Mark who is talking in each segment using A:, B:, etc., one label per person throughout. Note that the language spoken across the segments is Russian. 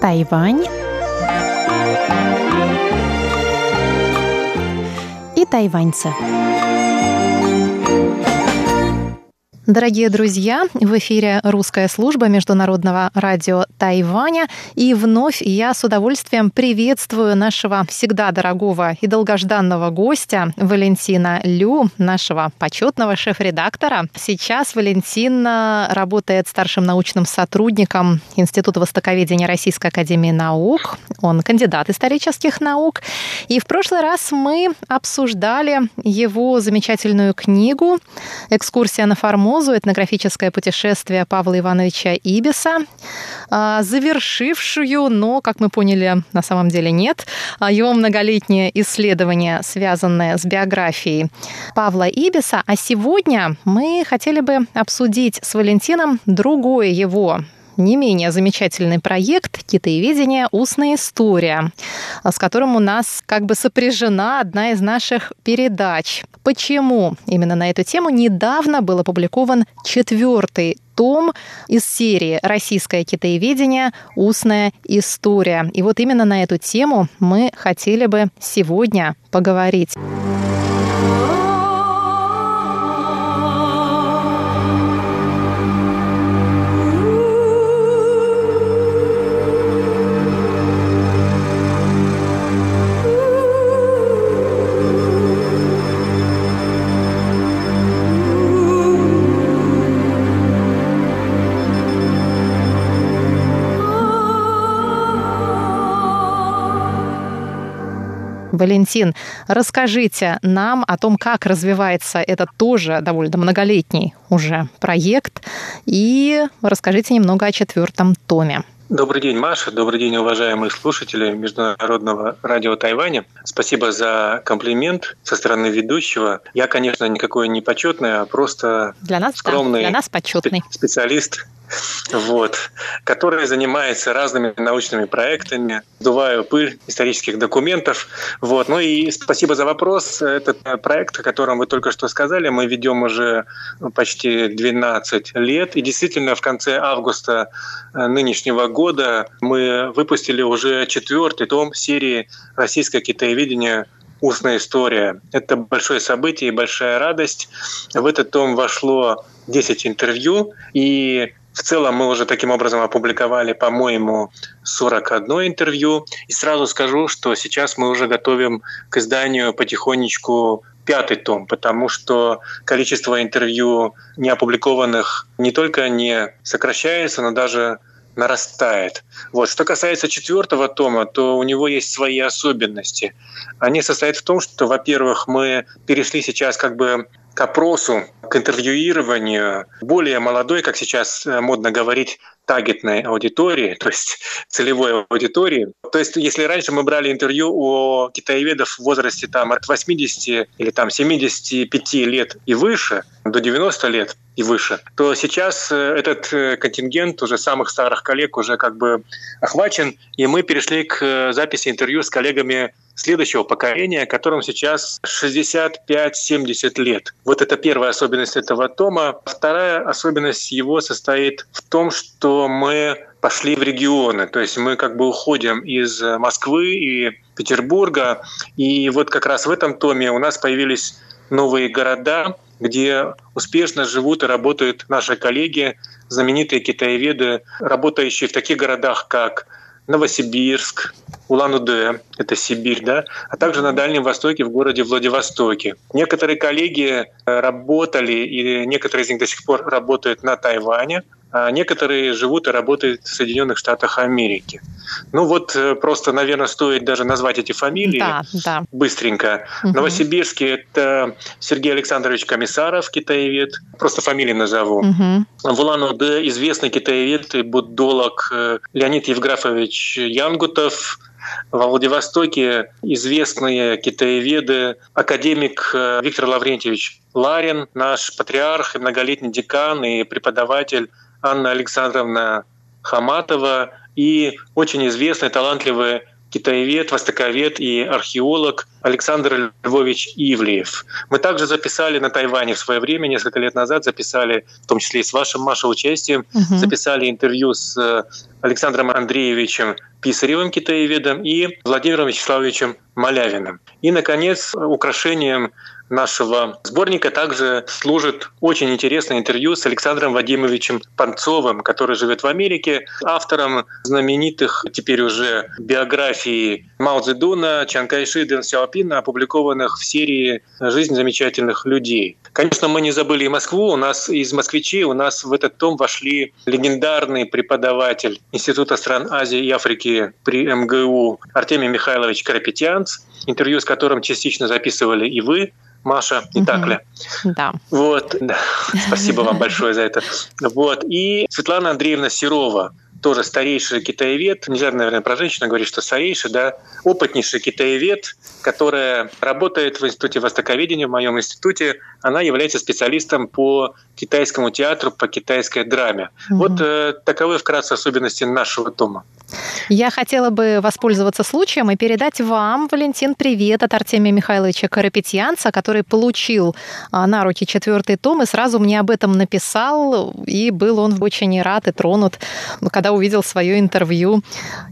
A: Тайвань и тайваньцы. Дорогие друзья, в эфире русская служба Международного радио Тайваня. И вновь я с удовольствием приветствую нашего всегда дорогого и долгожданного гостя Валентина Лю, нашего почетного шеф-редактора. Сейчас Валентин работает старшим научным сотрудником Института востоковедения Российской Академии Наук. Он кандидат исторических наук. И в прошлый раз мы обсуждали его замечательную книгу «Экскурсия на Формозу прогнозу этнографическое путешествие Павла Ивановича Ибиса, а, завершившую, но, как мы поняли, на самом деле нет, а, его многолетнее исследование, связанное с биографией Павла Ибиса. А сегодня мы хотели бы обсудить с Валентином другое его не менее замечательный проект «Китаеведение. Устная история», с которым у нас как бы сопряжена одна из наших передач. Почему именно на эту тему недавно был опубликован четвертый том из серии «Российское китаеведение. Устная история». И вот именно на эту тему мы хотели бы сегодня поговорить. Валентин, расскажите нам о том, как развивается этот тоже довольно многолетний уже проект, и расскажите немного о четвертом томе.
B: Добрый день, Маша. Добрый день, уважаемые слушатели Международного радио Тайваня. Спасибо за комплимент со стороны ведущего. Я, конечно, никакой не почетный, а просто
A: для нас,
B: скромный
A: да, для нас почетный.
B: специалист вот, который занимается разными научными проектами, сдуваю пыль исторических документов. Вот. Ну и спасибо за вопрос. Этот проект, о котором вы только что сказали, мы ведем уже почти 12 лет. И действительно, в конце августа э, нынешнего года мы выпустили уже четвертый том серии «Российское китаеведение устная история. Это большое событие и большая радость. В этот том вошло 10 интервью, и в целом мы уже таким образом опубликовали, по-моему, 41 интервью. И сразу скажу, что сейчас мы уже готовим к изданию потихонечку пятый том, потому что количество интервью не опубликованных не только не сокращается, но даже нарастает. Вот. Что касается четвертого тома, то у него есть свои особенности. Они состоят в том, что, во-первых, мы перешли сейчас как бы к опросу, к интервьюированию. Более молодой, как сейчас э, модно говорить, таргетной аудитории, то есть целевой аудитории. То есть если раньше мы брали интервью у китаеведов в возрасте там, от 80 или там, 75 лет и выше, до 90 лет и выше, то сейчас э, этот э, контингент уже самых старых коллег уже как бы охвачен, и мы перешли к записи интервью с коллегами следующего поколения, которым сейчас 65-70 лет. Вот это первая особенность этого тома. Вторая особенность его состоит в том, что мы пошли в регионы, то есть мы как бы уходим из Москвы и Петербурга, и вот как раз в этом томе у нас появились новые города, где успешно живут и работают наши коллеги, знаменитые китаеведы, работающие в таких городах, как Новосибирск, Улан-Удэ, это Сибирь, да, а также на Дальнем Востоке в городе Владивостоке. Некоторые коллеги э, работали, и некоторые из них до сих пор работают на Тайване, а некоторые живут и работают в Соединенных Штатах Америки. Ну вот э, просто, наверное, стоит даже назвать эти фамилии да, да. быстренько. Угу. Новосибирске это Сергей Александрович Комиссаров, китаевед, просто фамилии назову. Угу. В Улан-Удэ известный китаевед и буддолог э, Леонид Евграфович Янгутов, во Владивостоке известные китаеведы, академик э, Виктор Лаврентьевич Ларин, наш патриарх и многолетний декан и преподаватель Анна Александровна Хаматова и очень известный, талантливый китаевед, востоковед и археолог Александр Львович Ивлеев. Мы также записали на Тайване в свое время, несколько лет назад записали, в том числе и с вашим, Маша, участием, угу. записали интервью с э, Александром Андреевичем Писаревым, китаеведом, и Владимиром Вячеславовичем Малявиным. И, наконец, украшением нашего сборника также служит очень интересное интервью с Александром Вадимовичем Панцовым, который живет в Америке, автором знаменитых теперь уже биографий Мао Цзэдуна, Чан Кайши, Дэн Сяопина, опубликованных в серии «Жизнь замечательных людей». Конечно, мы не забыли и Москву. У нас из москвичей у нас в этот том вошли легендарный преподаватель Института стран Азии и Африки при МГУ Артемий Михайлович Карапетянц, интервью с которым частично записывали и вы, Маша, не угу. так ли?
A: Да.
B: Вот, да. Спасибо вам большое за это. Вот. И Светлана Андреевна Серова, тоже старейший китаевед, нельзя, наверное, про женщину говорить, что старейший, да, опытнейший китаевед, которая работает в Институте Востоковедения, в моем институте. Она является специалистом по китайскому театру, по китайской драме. Угу. Вот э, таковы вкратце особенности нашего тома.
A: Я хотела бы воспользоваться случаем и передать вам, Валентин, привет от Артемия Михайловича Карапетьянца, который получил а, на руки четвертый том и сразу мне об этом написал, и был он очень рад и тронут, когда увидел свое интервью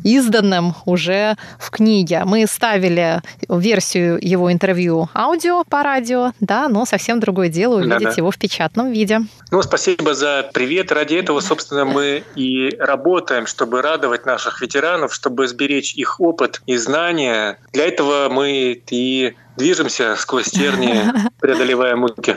A: изданным уже в книге. Мы ставили версию его интервью аудио по радио, да, но совсем другое дело увидеть Да-да. его в печатном виде.
B: Ну, спасибо за привет. Ради этого, собственно, мы и работаем, чтобы радовать наших наших ветеранов, чтобы сберечь их опыт и знания. Для этого мы и движемся сквозь тернии, преодолевая муки.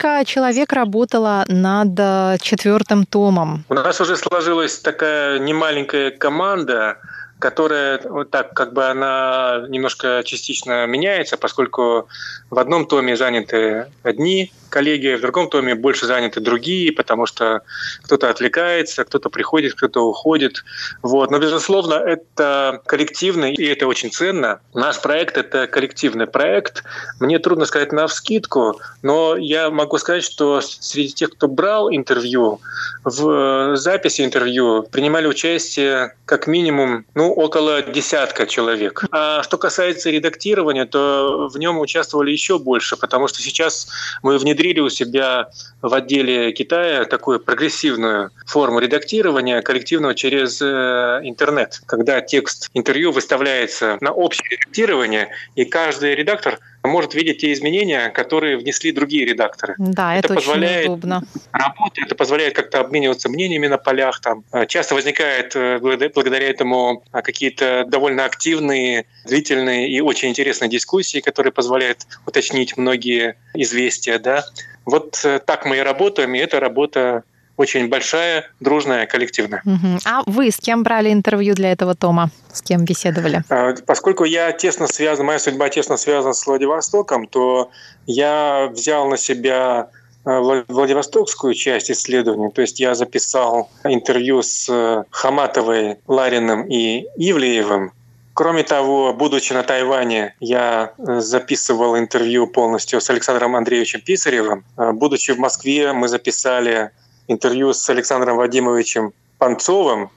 A: Сколько человек работало над э, четвертым томом?
B: У нас уже сложилась такая немаленькая команда, которая вот так как бы она немножко частично меняется, поскольку в одном томе заняты одни коллеги, в другом томе больше заняты другие, потому что кто-то отвлекается, кто-то приходит, кто-то уходит. Вот. Но, безусловно, это коллективный, и это очень ценно. Наш проект — это коллективный проект. Мне трудно сказать на вскидку, но я могу сказать, что среди тех, кто брал интервью, в записи интервью принимали участие как минимум ну, около десятка человек. А что касается редактирования, то в нем участвовали еще больше, потому что сейчас мы внедрили внедрили у себя в отделе Китая такую прогрессивную форму редактирования коллективного через э, интернет, когда текст интервью выставляется на общее редактирование, и каждый редактор может видеть те изменения, которые внесли другие редакторы.
A: Да, это, это позволяет очень удобно.
B: Работать, это позволяет как-то обмениваться мнениями на полях. Там. Э, часто возникает э, благодаря этому какие-то довольно активные, длительные и очень интересные дискуссии, которые позволяют уточнить многие известия. Да? Вот э, так мы и работаем, и эта работа очень большая, дружная, коллективная.
A: Угу. А вы с кем брали интервью для этого тома? С кем беседовали?
B: А, поскольку я тесно связан, моя судьба тесно связана с Владивостоком, то я взял на себя э, Владивостокскую часть исследований. То есть я записал интервью с э, Хаматовой, Лариным и Ивлеевым. Кроме того, будучи на Тайване, я э, записывал интервью полностью с Александром Андреевичем Писаревым. Будучи в Москве, мы записали интервью с Александром Вадимовичем Панцовым,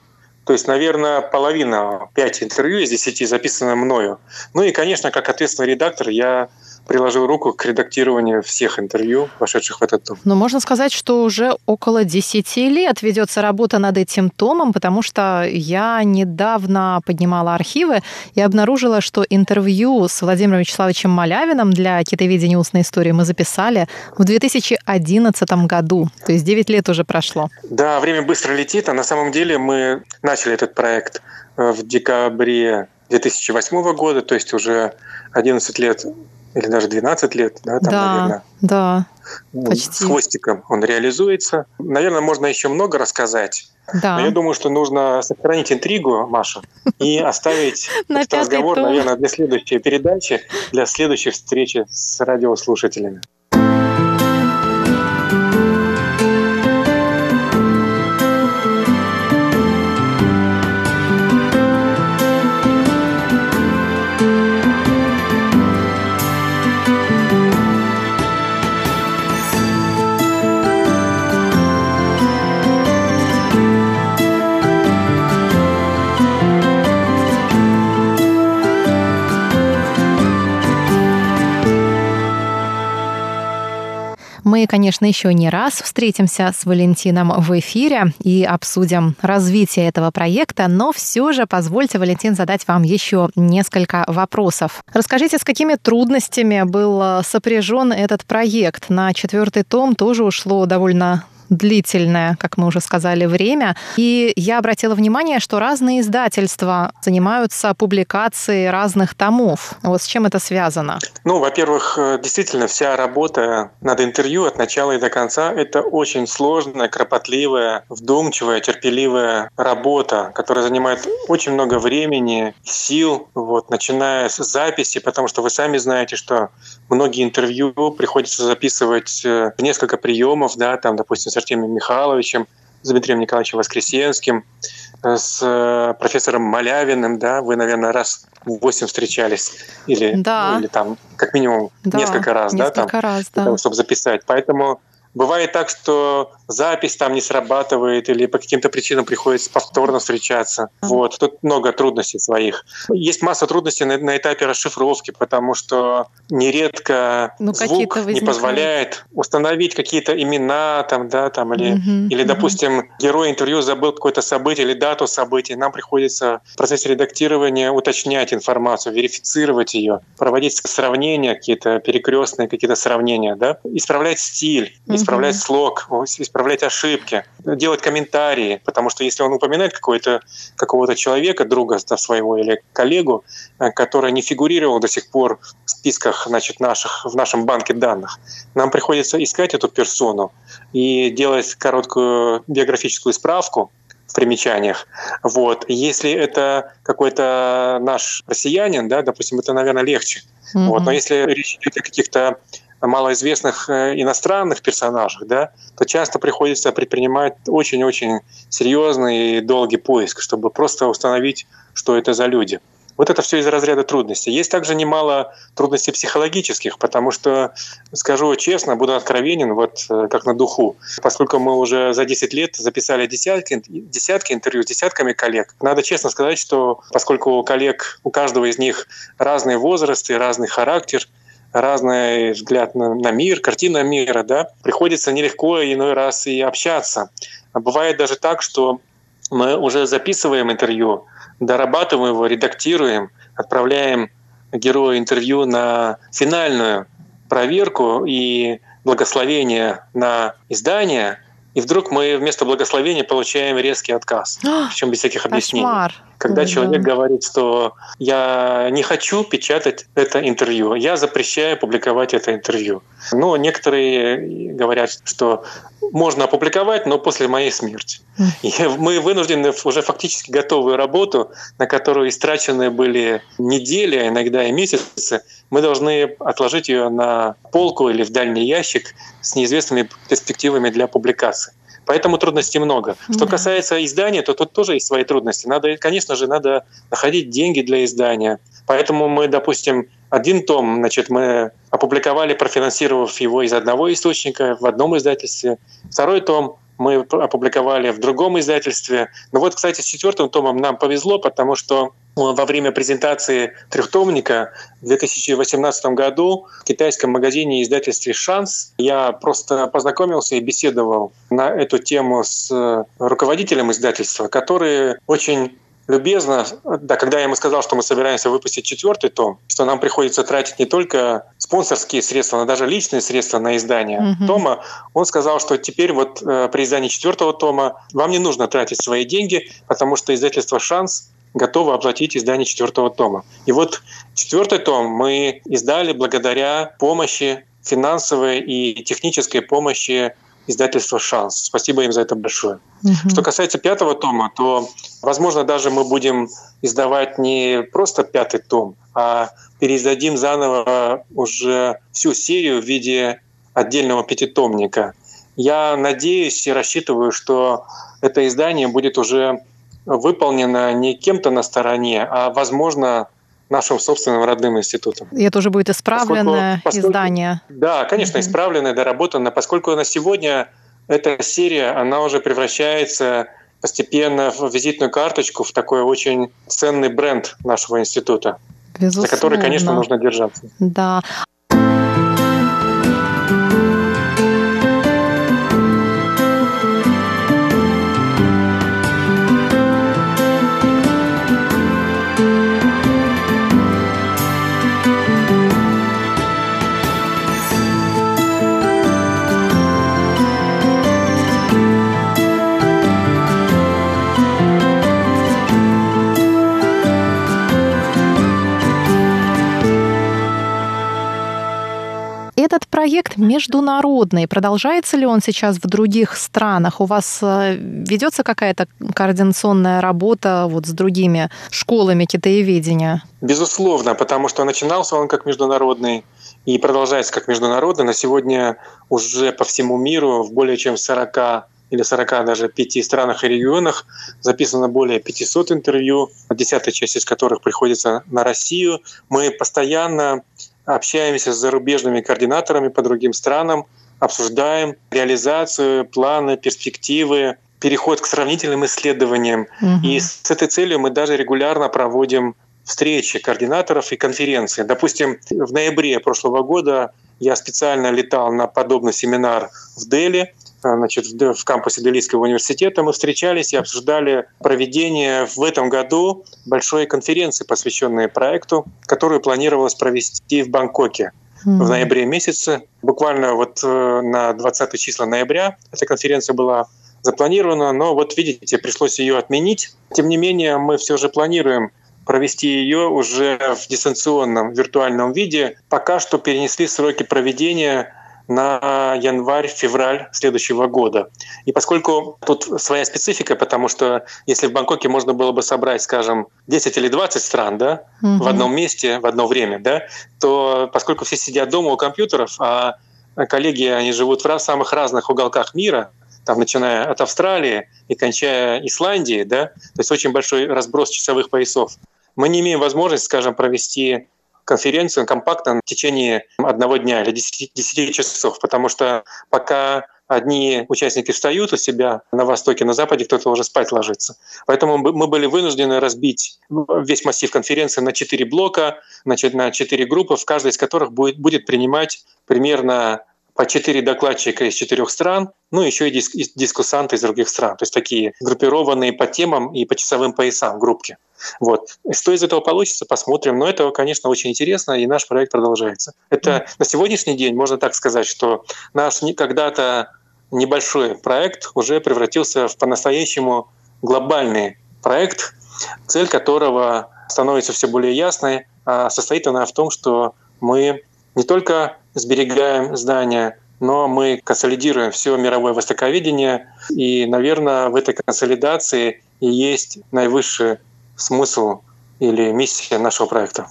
B: то есть, наверное, половина, пять интервью из десяти записано мною. Ну и, конечно, как ответственный редактор, я приложил руку к редактированию всех интервью, вошедших в этот том.
A: Но можно сказать, что уже около 10 лет ведется работа над этим томом, потому что я недавно поднимала архивы и обнаружила, что интервью с Владимиром Вячеславовичем Малявиным для китоведения устной истории мы записали в 2011 году. То есть 9 лет уже прошло.
B: Да, время быстро летит, а на самом деле мы начали этот проект э, в декабре 2008 года, то есть уже 11 лет или даже 12 лет, да, там,
A: да,
B: наверное.
A: Да,
B: почти. С хвостиком он реализуется. Наверное, можно еще много рассказать Да. Но я думаю, что нужно сохранить интригу, Маша, и оставить этот разговор, наверное, для следующей передачи, для следующей встречи с радиослушателями.
A: Конечно, еще не раз встретимся с Валентином в эфире и обсудим развитие этого проекта, но все же позвольте, Валентин, задать вам еще несколько вопросов. Расскажите, с какими трудностями был сопряжен этот проект? На четвертый том тоже ушло довольно длительное, как мы уже сказали, время. И я обратила внимание, что разные издательства занимаются публикацией разных томов. Вот с чем это связано?
B: Ну, во-первых, э, действительно, вся работа над интервью от начала и до конца — это очень сложная, кропотливая, вдумчивая, терпеливая работа, которая занимает очень много времени, сил, вот, начиная с записи, потому что вы сами знаете, что многие интервью приходится записывать э, в несколько приемов, да, там, допустим, с Артемием Михайловичем, с Дмитрием Николаевичем Воскресенским, э, с э, профессором Малявиным, да, вы, наверное, раз восемь встречались или, да. ну, или там как минимум да, несколько раз,
A: несколько
B: да, там,
A: раз, да. Того,
B: чтобы записать. Поэтому Бывает так, что запись там не срабатывает или по каким-то причинам приходится повторно встречаться. Вот. Тут много трудностей своих. Есть масса трудностей на, на этапе расшифровки, потому что нередко ну, звук не позволяет установить какие-то имена там, да, там, или, угу, или допустим, угу. герой интервью забыл какое-то событие или дату события. Нам приходится в процессе редактирования уточнять информацию, верифицировать ее, проводить сравнения, какие-то перекрестные какие-то сравнения, да, исправлять стиль, исправлять слог, исправлять ошибки, делать комментарии, потому что если он упоминает какого-то какого-то человека, друга своего или коллегу, э, который не фигурировал до сих пор в списках значит, наших, в нашем банке данных, нам приходится искать эту персону и делать короткую биографическую справку, в примечаниях. Вот. Если это какой-то наш россиянин, да, допустим, это, наверное, легче. Mm-hmm. Вот. Но если речь идет о каких-то малоизвестных э, иностранных персонажах, да, то часто приходится предпринимать очень-очень серьезный и долгий поиск, чтобы просто установить, что это за люди. Вот это все из разряда трудностей. Есть также немало трудностей психологических, потому что, скажу честно, буду откровенен, вот э, как на духу, поскольку мы уже за 10 лет записали десятки, десятки интервью с десятками коллег, надо честно сказать, что поскольку у коллег, у каждого из них разные возрасты, разный характер, разный взгляд на, на мир, картина мира, да, приходится нелегко иной раз и общаться. А бывает даже так, что мы уже записываем интервью, дорабатываем его, редактируем, отправляем герою интервью на финальную проверку и благословение на издание, и вдруг мы вместо благословения получаем резкий отказ, причем без всяких объяснений. Кошмар. Когда да. человек говорит, что я не хочу печатать это интервью, я запрещаю публиковать это интервью. Но некоторые говорят, что можно опубликовать, но после моей смерти. И мы вынуждены уже фактически готовую работу, на которую истрачены были недели, а иногда и месяцы, мы должны отложить ее на полку или в дальний ящик с неизвестными перспективами для публикации. Поэтому трудностей много. Что касается издания, то тут тоже есть свои трудности. Надо, конечно же, надо находить деньги для издания. Поэтому мы, допустим, один том, значит, мы опубликовали, профинансировав его из одного источника в одном издательстве. Второй том мы опубликовали в другом издательстве. Но вот, кстати, с четвертым томом нам повезло, потому что во время презентации трехтомника в 2018 году в китайском магазине издательстве «Шанс» я просто познакомился и беседовал на эту тему с руководителем издательства, который очень любезно, да, когда я ему сказал, что мы собираемся выпустить четвертый том, что нам приходится тратить не только спонсорские средства, но даже личные средства на издание mm-hmm. тома, он сказал, что теперь вот э, при издании четвертого тома вам не нужно тратить свои деньги, потому что издательство «Шанс» готово оплатить издание четвертого тома. И вот четвертый том мы издали благодаря помощи финансовой и технической помощи издательство «Шанс». Спасибо им за это большое. Угу. Что касается пятого тома, то, возможно, даже мы будем издавать не просто пятый том, а переиздадим заново уже всю серию в виде отдельного пятитомника. Я надеюсь и рассчитываю, что это издание будет уже выполнено не кем-то на стороне, а, возможно, нашим собственным родным институтом.
A: И это уже будет исправленное поскольку, поскольку, издание.
B: Да, конечно, исправленное, доработанное, поскольку на сегодня эта серия, она уже превращается постепенно в визитную карточку, в такой очень ценный бренд нашего института, Безусловно. за который, конечно, нужно держаться.
A: Да. Международный. Продолжается ли он сейчас в других странах? У вас э, ведется какая-то координационная работа вот с другими школами китаеведения?
B: Безусловно, потому что начинался он как международный и продолжается как международный. На сегодня уже по всему миру в более чем 40 или 40 даже пяти странах и регионах записано более 500 интервью, десятая часть из которых приходится на Россию. Мы постоянно общаемся с зарубежными координаторами по другим странам, обсуждаем реализацию, планы, перспективы, переход к сравнительным исследованиям. Угу. И с этой целью мы даже регулярно проводим встречи координаторов и конференции. Допустим, в ноябре прошлого года я специально летал на подобный семинар в Дели, значит, в кампусе Делийского университета мы встречались и обсуждали проведение в этом году большой конференции, посвященной проекту, которую планировалось провести в Бангкоке в ноябре месяце. Буквально вот э, на 20 числа ноября эта конференция была запланирована, но вот видите, пришлось ее отменить. Тем не менее, мы все же планируем провести ее уже в дистанционном виртуальном виде. Пока что перенесли сроки проведения на январь-февраль следующего года. И поскольку тут своя специфика, потому что если в Бангкоке можно было бы собрать, скажем, 10 или 20 стран да, угу. в одном месте, в одно время, да, то поскольку все сидят дома у компьютеров, а коллеги, они живут в самых разных уголках мира, там, начиная от Австралии и кончая Исландией, да, то есть очень большой разброс часовых поясов, мы не имеем возможности, скажем, провести конференцию компактно в течение одного дня или 10, 10 часов, потому что пока одни участники встают у себя на востоке, на западе кто-то уже спать ложится. Поэтому мы были вынуждены разбить весь массив конференции на четыре блока, значит, на четыре группы, в каждой из которых будет, будет принимать примерно по четыре докладчика из четырех стран, ну еще и дискуссанты из других стран, то есть такие группированные по темам и по часовым поясам группки. Вот. Что из этого получится, посмотрим. Но это, конечно, очень интересно, и наш проект продолжается. Это mm. на сегодняшний день можно так сказать, что наш когда-то небольшой проект уже превратился в по-настоящему глобальный проект, цель которого становится все более ясной, а состоит она в том, что мы не только сберегаем здания, но мы консолидируем все мировое востоковедение, и, наверное, в этой консолидации и есть наивысший смысл или миссия нашего проекта.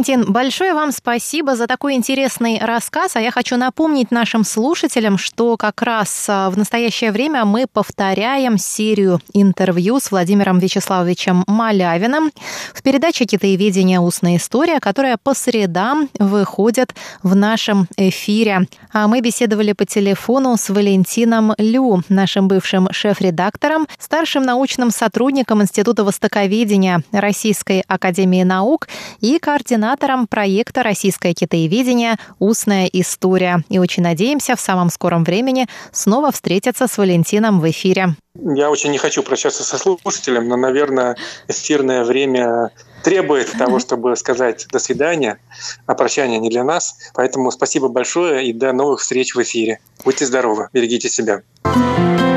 A: Валентин, большое вам спасибо за такой интересный рассказ. А я хочу напомнить нашим слушателям, что как раз а, в настоящее время мы повторяем серию интервью с Владимиром Вячеславовичем Малявиным в передаче «Китаеведение. Устная история», которая по средам выходит в нашем эфире. А мы беседовали по телефону с Валентином Лю, нашим бывшим шеф-редактором, старшим научным сотрудником Института востоковедения Российской Академии Наук и координатором координатором проекта «Российское китаеведение. Устная история». И очень надеемся в самом скором времени снова встретиться с Валентином в эфире.
B: Я очень не хочу прощаться со слушателем, но, наверное, эфирное время требует того, чтобы сказать «до свидания», а прощание не для нас. Поэтому спасибо большое и до новых встреч в эфире. Будьте здоровы, берегите себя. thank you